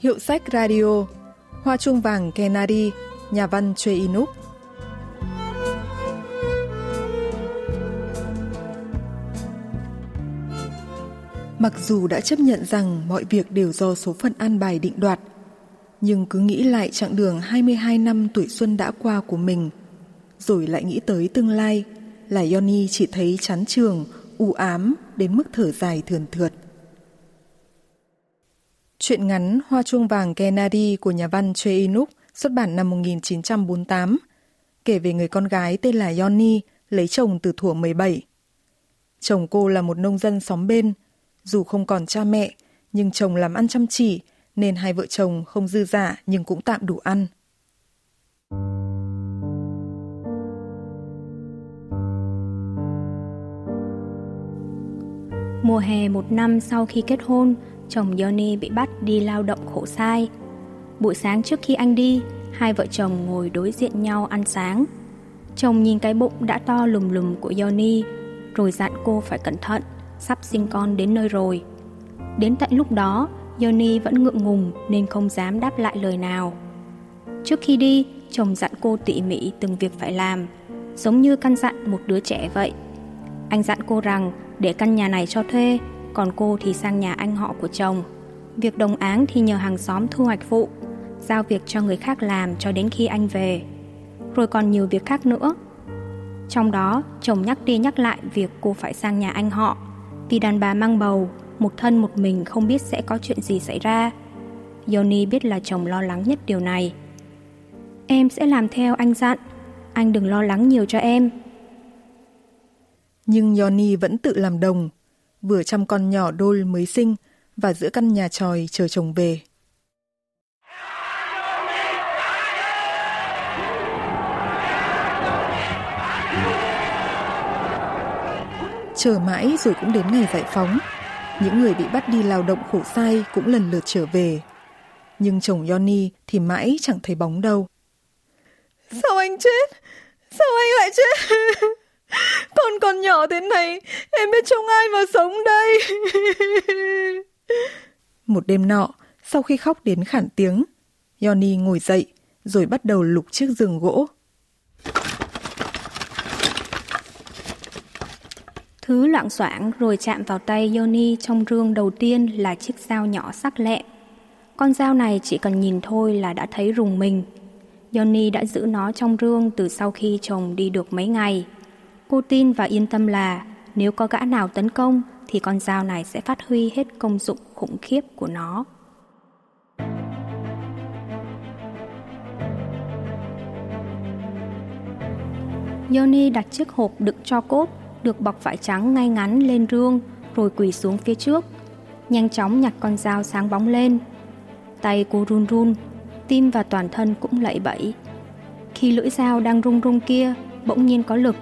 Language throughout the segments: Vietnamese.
Hiệu sách radio Hoa chuông vàng Kennedy Nhà văn Choi Inuk Mặc dù đã chấp nhận rằng mọi việc đều do số phận an bài định đoạt, nhưng cứ nghĩ lại chặng đường 22 năm tuổi xuân đã qua của mình, rồi lại nghĩ tới tương lai, là Yoni chỉ thấy chán trường, u ám đến mức thở dài thườn thượt. Chuyện ngắn Hoa chuông vàng Kennedy của nhà văn Choi Inuk xuất bản năm 1948, kể về người con gái tên là Yoni lấy chồng từ thuở 17. Chồng cô là một nông dân xóm bên, dù không còn cha mẹ, nhưng chồng làm ăn chăm chỉ nên hai vợ chồng không dư giả nhưng cũng tạm đủ ăn. Mùa hè một năm sau khi kết hôn, chồng Johnny bị bắt đi lao động khổ sai. Buổi sáng trước khi anh đi, hai vợ chồng ngồi đối diện nhau ăn sáng. Chồng nhìn cái bụng đã to lùm lùm của Johnny, rồi dặn cô phải cẩn thận, sắp sinh con đến nơi rồi. Đến tận lúc đó, Johnny vẫn ngượng ngùng nên không dám đáp lại lời nào. Trước khi đi, chồng dặn cô tỉ mỉ từng việc phải làm, giống như căn dặn một đứa trẻ vậy. Anh dặn cô rằng để căn nhà này cho thuê, còn cô thì sang nhà anh họ của chồng. Việc đồng áng thì nhờ hàng xóm thu hoạch phụ, giao việc cho người khác làm cho đến khi anh về. Rồi còn nhiều việc khác nữa. Trong đó, chồng nhắc đi nhắc lại việc cô phải sang nhà anh họ, vì đàn bà mang bầu, một thân một mình không biết sẽ có chuyện gì xảy ra. Yoni biết là chồng lo lắng nhất điều này. Em sẽ làm theo anh dặn, anh đừng lo lắng nhiều cho em. Nhưng Yoni vẫn tự làm đồng, vừa chăm con nhỏ đôi mới sinh và giữa căn nhà tròi chờ chồng về. Chờ mãi rồi cũng đến ngày giải phóng. Những người bị bắt đi lao động khổ sai cũng lần lượt trở về. Nhưng chồng Yoni thì mãi chẳng thấy bóng đâu. Sao anh chết? Sao anh lại chết? Con còn nhỏ thế này, em biết trông ai mà sống đây. Một đêm nọ, sau khi khóc đến khản tiếng, Yoni ngồi dậy rồi bắt đầu lục chiếc giường gỗ. Thứ loạn soạn rồi chạm vào tay Yoni trong rương đầu tiên là chiếc dao nhỏ sắc lẹ Con dao này chỉ cần nhìn thôi là đã thấy rùng mình. Yoni đã giữ nó trong rương từ sau khi chồng đi được mấy ngày. Cô tin và yên tâm là nếu có gã nào tấn công thì con dao này sẽ phát huy hết công dụng khủng khiếp của nó. Yoni đặt chiếc hộp đựng cho cốt được bọc vải trắng ngay ngắn lên rương rồi quỳ xuống phía trước. Nhanh chóng nhặt con dao sáng bóng lên. Tay cô run run, tim và toàn thân cũng lẫy bẫy. Khi lưỡi dao đang rung rung kia, bỗng nhiên có lực,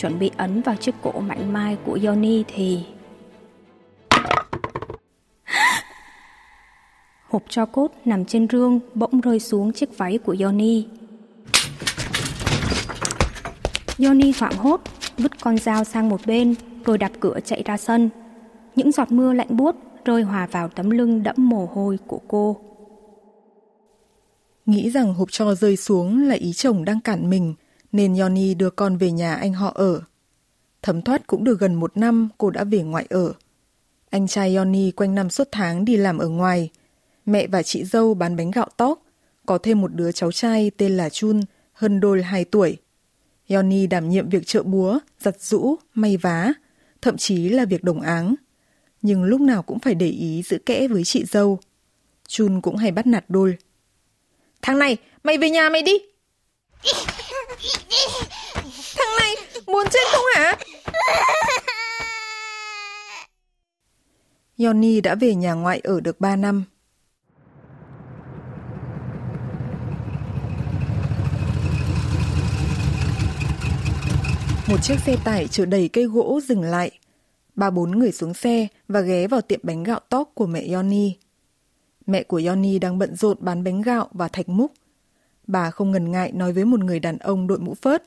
chuẩn bị ấn vào chiếc cổ mạnh mai của Yoni thì... Hộp cho cốt nằm trên rương bỗng rơi xuống chiếc váy của Yoni. Yoni hoảng hốt, vứt con dao sang một bên rồi đạp cửa chạy ra sân. Những giọt mưa lạnh buốt rơi hòa vào tấm lưng đẫm mồ hôi của cô. Nghĩ rằng hộp cho rơi xuống là ý chồng đang cản mình, nên Yoni đưa con về nhà anh họ ở. Thấm thoát cũng được gần một năm cô đã về ngoại ở. Anh trai Yoni quanh năm suốt tháng đi làm ở ngoài. Mẹ và chị dâu bán bánh gạo tóc, có thêm một đứa cháu trai tên là Chun, hơn đôi 2 tuổi. Yoni đảm nhiệm việc trợ búa, giặt rũ, may vá, thậm chí là việc đồng áng. Nhưng lúc nào cũng phải để ý giữ kẽ với chị dâu. Chun cũng hay bắt nạt đôi. Thằng này, mày về nhà mày đi! Thằng này, muốn chết không hả? Yoni đã về nhà ngoại ở được 3 năm. Một chiếc xe tải chở đầy cây gỗ dừng lại. Ba bốn người xuống xe và ghé vào tiệm bánh gạo tóc của mẹ Yoni. Mẹ của Yoni đang bận rộn bán bánh gạo và thạch múc. Bà không ngần ngại nói với một người đàn ông đội mũ phớt.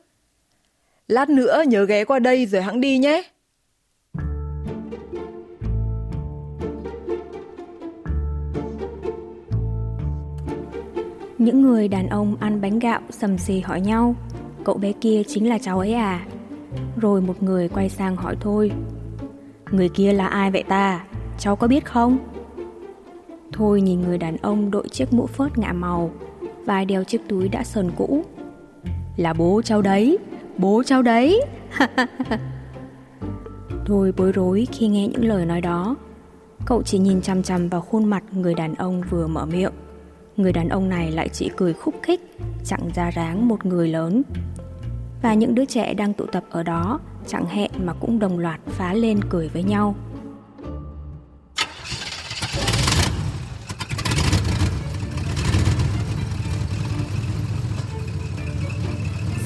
Lát nữa nhớ ghé qua đây rồi hãng đi nhé. Những người đàn ông ăn bánh gạo sầm xì hỏi nhau, Cậu bé kia chính là cháu ấy à? Rồi một người quay sang hỏi thôi, Người kia là ai vậy ta? Cháu có biết không? Thôi nhìn người đàn ông đội chiếc mũ phớt ngả màu, Vai đeo chiếc túi đã sờn cũ. Là bố cháu đấy, Bố cháu đấy. Thôi bối rối khi nghe những lời nói đó, Cậu chỉ nhìn chằm chằm vào khuôn mặt người đàn ông vừa mở miệng. Người đàn ông này lại chỉ cười khúc khích Chẳng ra ráng một người lớn. Và những đứa trẻ đang tụ tập ở đó Chẳng hẹn mà cũng đồng loạt phá lên cười với nhau.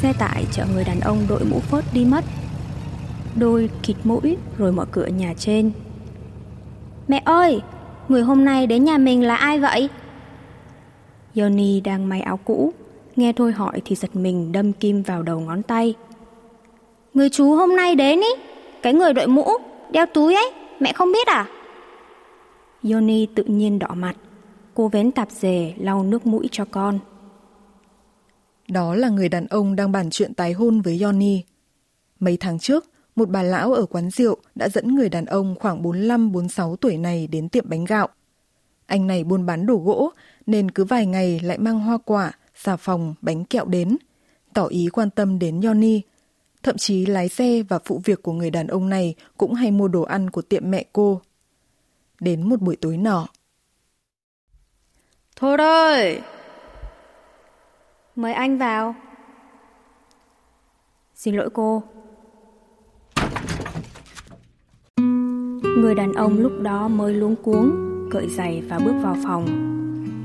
Xe tải chở người đàn ông đội mũ phớt đi mất. Đôi kịt mũi rồi mở cửa nhà trên. Mẹ ơi, người hôm nay đến nhà mình là ai vậy? Yoni đang may áo cũ Nghe thôi hỏi thì giật mình đâm kim vào đầu ngón tay Người chú hôm nay đến ý Cái người đội mũ, đeo túi ấy Mẹ không biết à? Yoni tự nhiên đỏ mặt Cô vén tạp dề lau nước mũi cho con đó là người đàn ông đang bàn chuyện tái hôn với Yoni. Mấy tháng trước, một bà lão ở quán rượu đã dẫn người đàn ông khoảng 45-46 tuổi này đến tiệm bánh gạo. Anh này buôn bán đồ gỗ nên cứ vài ngày lại mang hoa quả, xà phòng, bánh kẹo đến, tỏ ý quan tâm đến Yoni. Thậm chí lái xe và phụ việc của người đàn ông này cũng hay mua đồ ăn của tiệm mẹ cô. Đến một buổi tối nọ. Thôi ơi, Mời anh vào. Xin lỗi cô. Người đàn ông lúc đó mới luống cuống, cởi giày và bước vào phòng.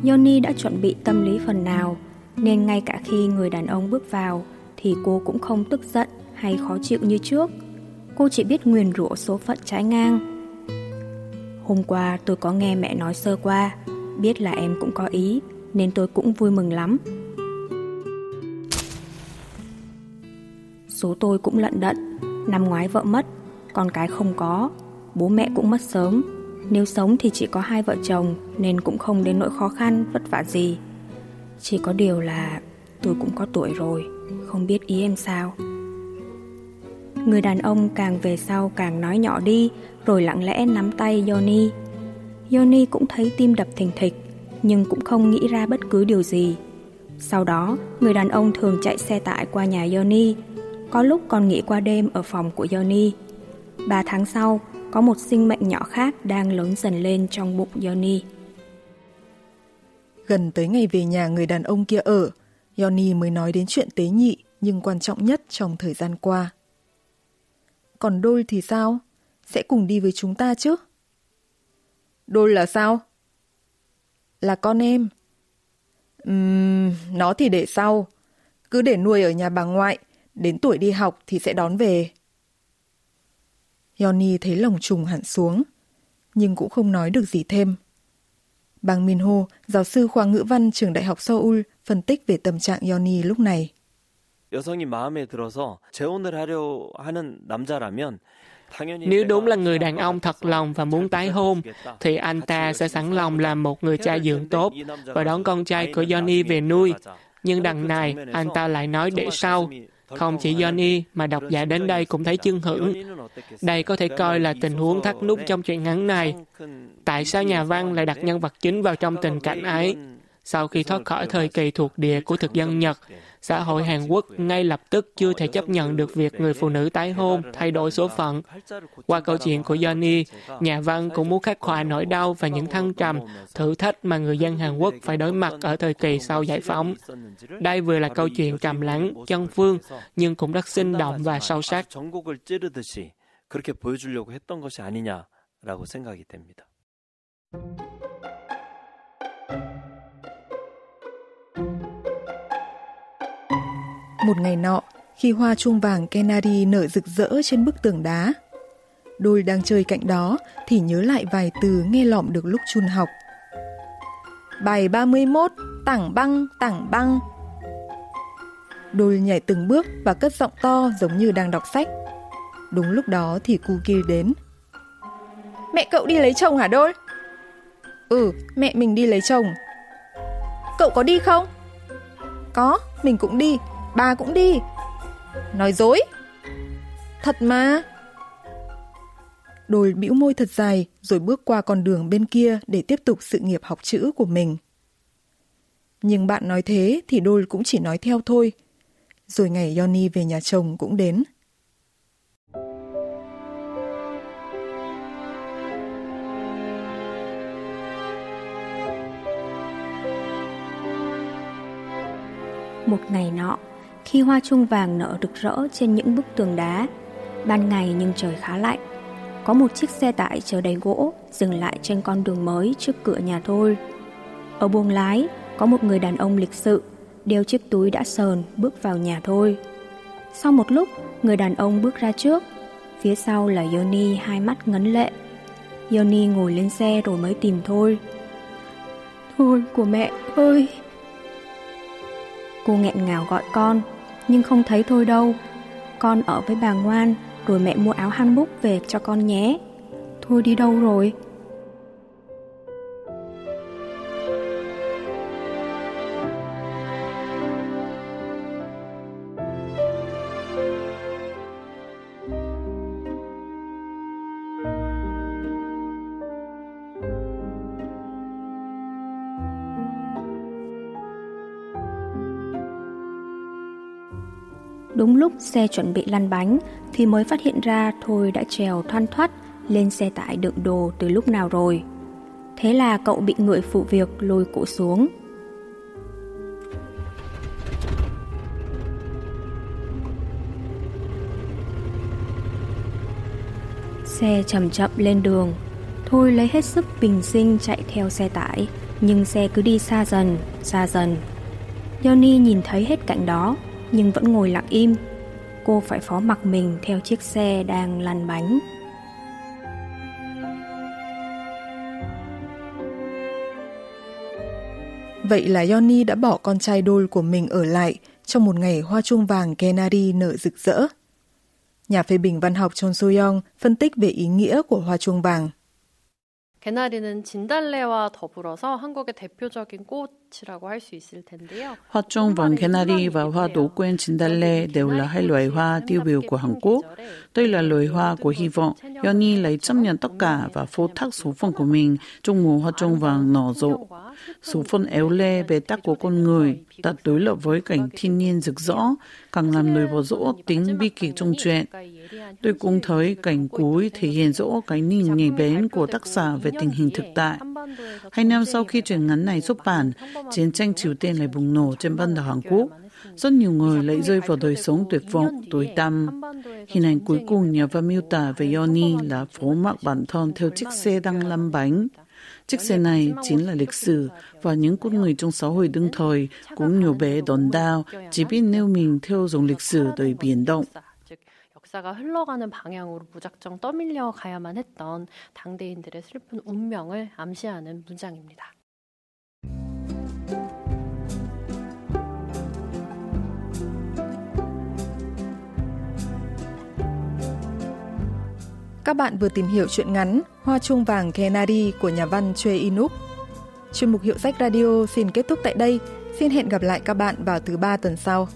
Yoni đã chuẩn bị tâm lý phần nào, nên ngay cả khi người đàn ông bước vào thì cô cũng không tức giận hay khó chịu như trước. Cô chỉ biết nguyền rủa số phận trái ngang. Hôm qua tôi có nghe mẹ nói sơ qua, biết là em cũng có ý, nên tôi cũng vui mừng lắm. Số tôi cũng lận đận Năm ngoái vợ mất Con cái không có Bố mẹ cũng mất sớm nếu sống thì chỉ có hai vợ chồng Nên cũng không đến nỗi khó khăn vất vả gì. Chỉ có điều là Tôi cũng có tuổi rồi Không biết ý em sao. Người đàn ông càng về sau càng nói nhỏ đi Rồi lặng lẽ nắm tay Yoni. Yoni cũng thấy tim đập thình thịch Nhưng cũng không nghĩ ra bất cứ điều gì. Sau đó, người đàn ông thường chạy xe tải qua nhà Yoni. Có lúc còn nghỉ qua đêm ở phòng của Yoni. Ba tháng sau, có một sinh mệnh nhỏ khác đang lớn dần lên trong bụng Yoni. Gần tới ngày về nhà người đàn ông kia ở, Yoni mới nói đến chuyện tế nhị nhưng quan trọng nhất trong thời gian qua. Còn Đôi thì sao? Sẽ cùng đi với chúng ta chứ? Đôi là sao? Là con em. Uhm, nó thì để sau. Cứ để nuôi ở nhà bà ngoại đến tuổi đi học thì sẽ đón về. Yoni thấy lòng trùng hẳn xuống, nhưng cũng không nói được gì thêm. Bang Minho, giáo sư khoa ngữ văn trường Đại học Seoul, phân tích về tâm trạng Yoni lúc này. Nếu đúng là người đàn ông thật lòng và muốn tái hôn, thì anh ta sẽ sẵn lòng làm một người cha dưỡng tốt và đón con trai của Johnny về nuôi. Nhưng đằng này, anh ta lại nói để sau không chỉ Johnny, mà độc giả đến đây cũng thấy chưng hưởng. Đây có thể coi là tình huống thắt nút trong truyện ngắn này. Tại sao nhà văn lại đặt nhân vật chính vào trong tình cảnh ấy? Sau khi thoát khỏi thời kỳ thuộc địa của thực dân Nhật, xã hội Hàn Quốc ngay lập tức chưa thể chấp nhận được việc người phụ nữ tái hôn, thay đổi số phận. Qua câu chuyện của Johnny, nhà văn cũng muốn khắc họa nỗi đau và những thăng trầm, thử thách mà người dân Hàn Quốc phải đối mặt ở thời kỳ sau giải phóng. Đây vừa là câu chuyện trầm lắng, chân phương, nhưng cũng rất sinh động và sâu sắc. 그렇게 보여주려고 했던 것이 아니냐라고 생각이 됩니다. Một ngày nọ, khi hoa chuông vàng Kennedy nở rực rỡ trên bức tường đá, đôi đang chơi cạnh đó thì nhớ lại vài từ nghe lỏm được lúc chun học. Bài 31, tảng băng, tảng băng. Đôi nhảy từng bước và cất giọng to giống như đang đọc sách. Đúng lúc đó thì Cookie đến. Mẹ cậu đi lấy chồng hả đôi? Ừ, mẹ mình đi lấy chồng. Cậu có đi không? Có, mình cũng đi, bà cũng đi. Nói dối. Thật mà. đồi bĩu môi thật dài rồi bước qua con đường bên kia để tiếp tục sự nghiệp học chữ của mình. Nhưng bạn nói thế thì đôi cũng chỉ nói theo thôi. Rồi ngày Yoni về nhà chồng cũng đến. Một ngày nọ, khi hoa chuông vàng nở rực rỡ trên những bức tường đá, ban ngày nhưng trời khá lạnh. Có một chiếc xe tải chở đầy gỗ dừng lại trên con đường mới trước cửa nhà thôi. Ở buồng lái, có một người đàn ông lịch sự, đeo chiếc túi đã sờn bước vào nhà thôi. Sau một lúc, người đàn ông bước ra trước, phía sau là Yoni hai mắt ngấn lệ. Yoni ngồi lên xe rồi mới tìm thôi. Thôi của mẹ ơi! Cô nghẹn ngào gọi con, nhưng không thấy thôi đâu. Con ở với bà ngoan, rồi mẹ mua áo hanbok về cho con nhé. Thôi đi đâu rồi? Đúng lúc xe chuẩn bị lăn bánh thì mới phát hiện ra Thôi đã trèo thoăn thoắt lên xe tải đựng đồ từ lúc nào rồi. Thế là cậu bị người phụ việc lôi cổ xuống. Xe chậm chậm lên đường. Thôi lấy hết sức bình sinh chạy theo xe tải, nhưng xe cứ đi xa dần, xa dần. Johnny nhìn thấy hết cảnh đó nhưng vẫn ngồi lặng im. Cô phải phó mặc mình theo chiếc xe đang lăn bánh. Vậy là Yoni đã bỏ con trai đôi của mình ở lại trong một ngày hoa chuông vàng Kennedy nở rực rỡ. Nhà phê bình văn học Chon So-young phân tích về ý nghĩa của hoa chuông vàng. 개나리는 진달래와 더불어서 한국의 대표적인 꽃 Hoa Trung vòng Canary và hoa đỗ quyên Chindale đều là hai loài hoa tiêu biểu của Hàn Quốc. Đây là loài hoa của hy vọng. Yoni lấy chấp nhận tất cả và phô thác số phận của mình trong mùa hoa trung vàng nở rộ. Số phận éo le về tác của con người đã đối lập với cảnh thiên nhiên rực rỡ, càng làm nổi bật rỗ tính bi kịch trong chuyện. Tôi cũng thấy cảnh cuối thể hiện rõ cái nhìn nhảy bén của tác giả về tình hình thực tại. Hai năm sau khi truyện ngắn này xuất bản, chiến tranh Triều Tiên lại bùng nổ trên bán đảo Hàn Quốc. Rất nhiều người lại rơi vào đời sống tuyệt vọng, tối tăm. Hình ảnh cuối cùng nhà văn miêu tả về Yoni là phố mặc bản thân theo chiếc xe đang lăn bánh. Chiếc xe này chính là lịch sử và những con người trong xã hội đương thời cũng nhiều bé đòn đao, chỉ biết nêu mình theo dòng lịch sử đời biến động. 역사가 흘러가는 방향으로 무작정 떠밀려 가야만 했던 당대인들의 슬픈 운명을 암시하는 문장입니다. Các bạn vừa tìm hiểu chuyện ngắn Hoa chuông vàng Kennedy của nhà văn Choi Inuk. Chuyên mục Hiệu sách Radio xin kết thúc tại đây. Xin hẹn gặp lại các bạn vào thứ ba tuần sau.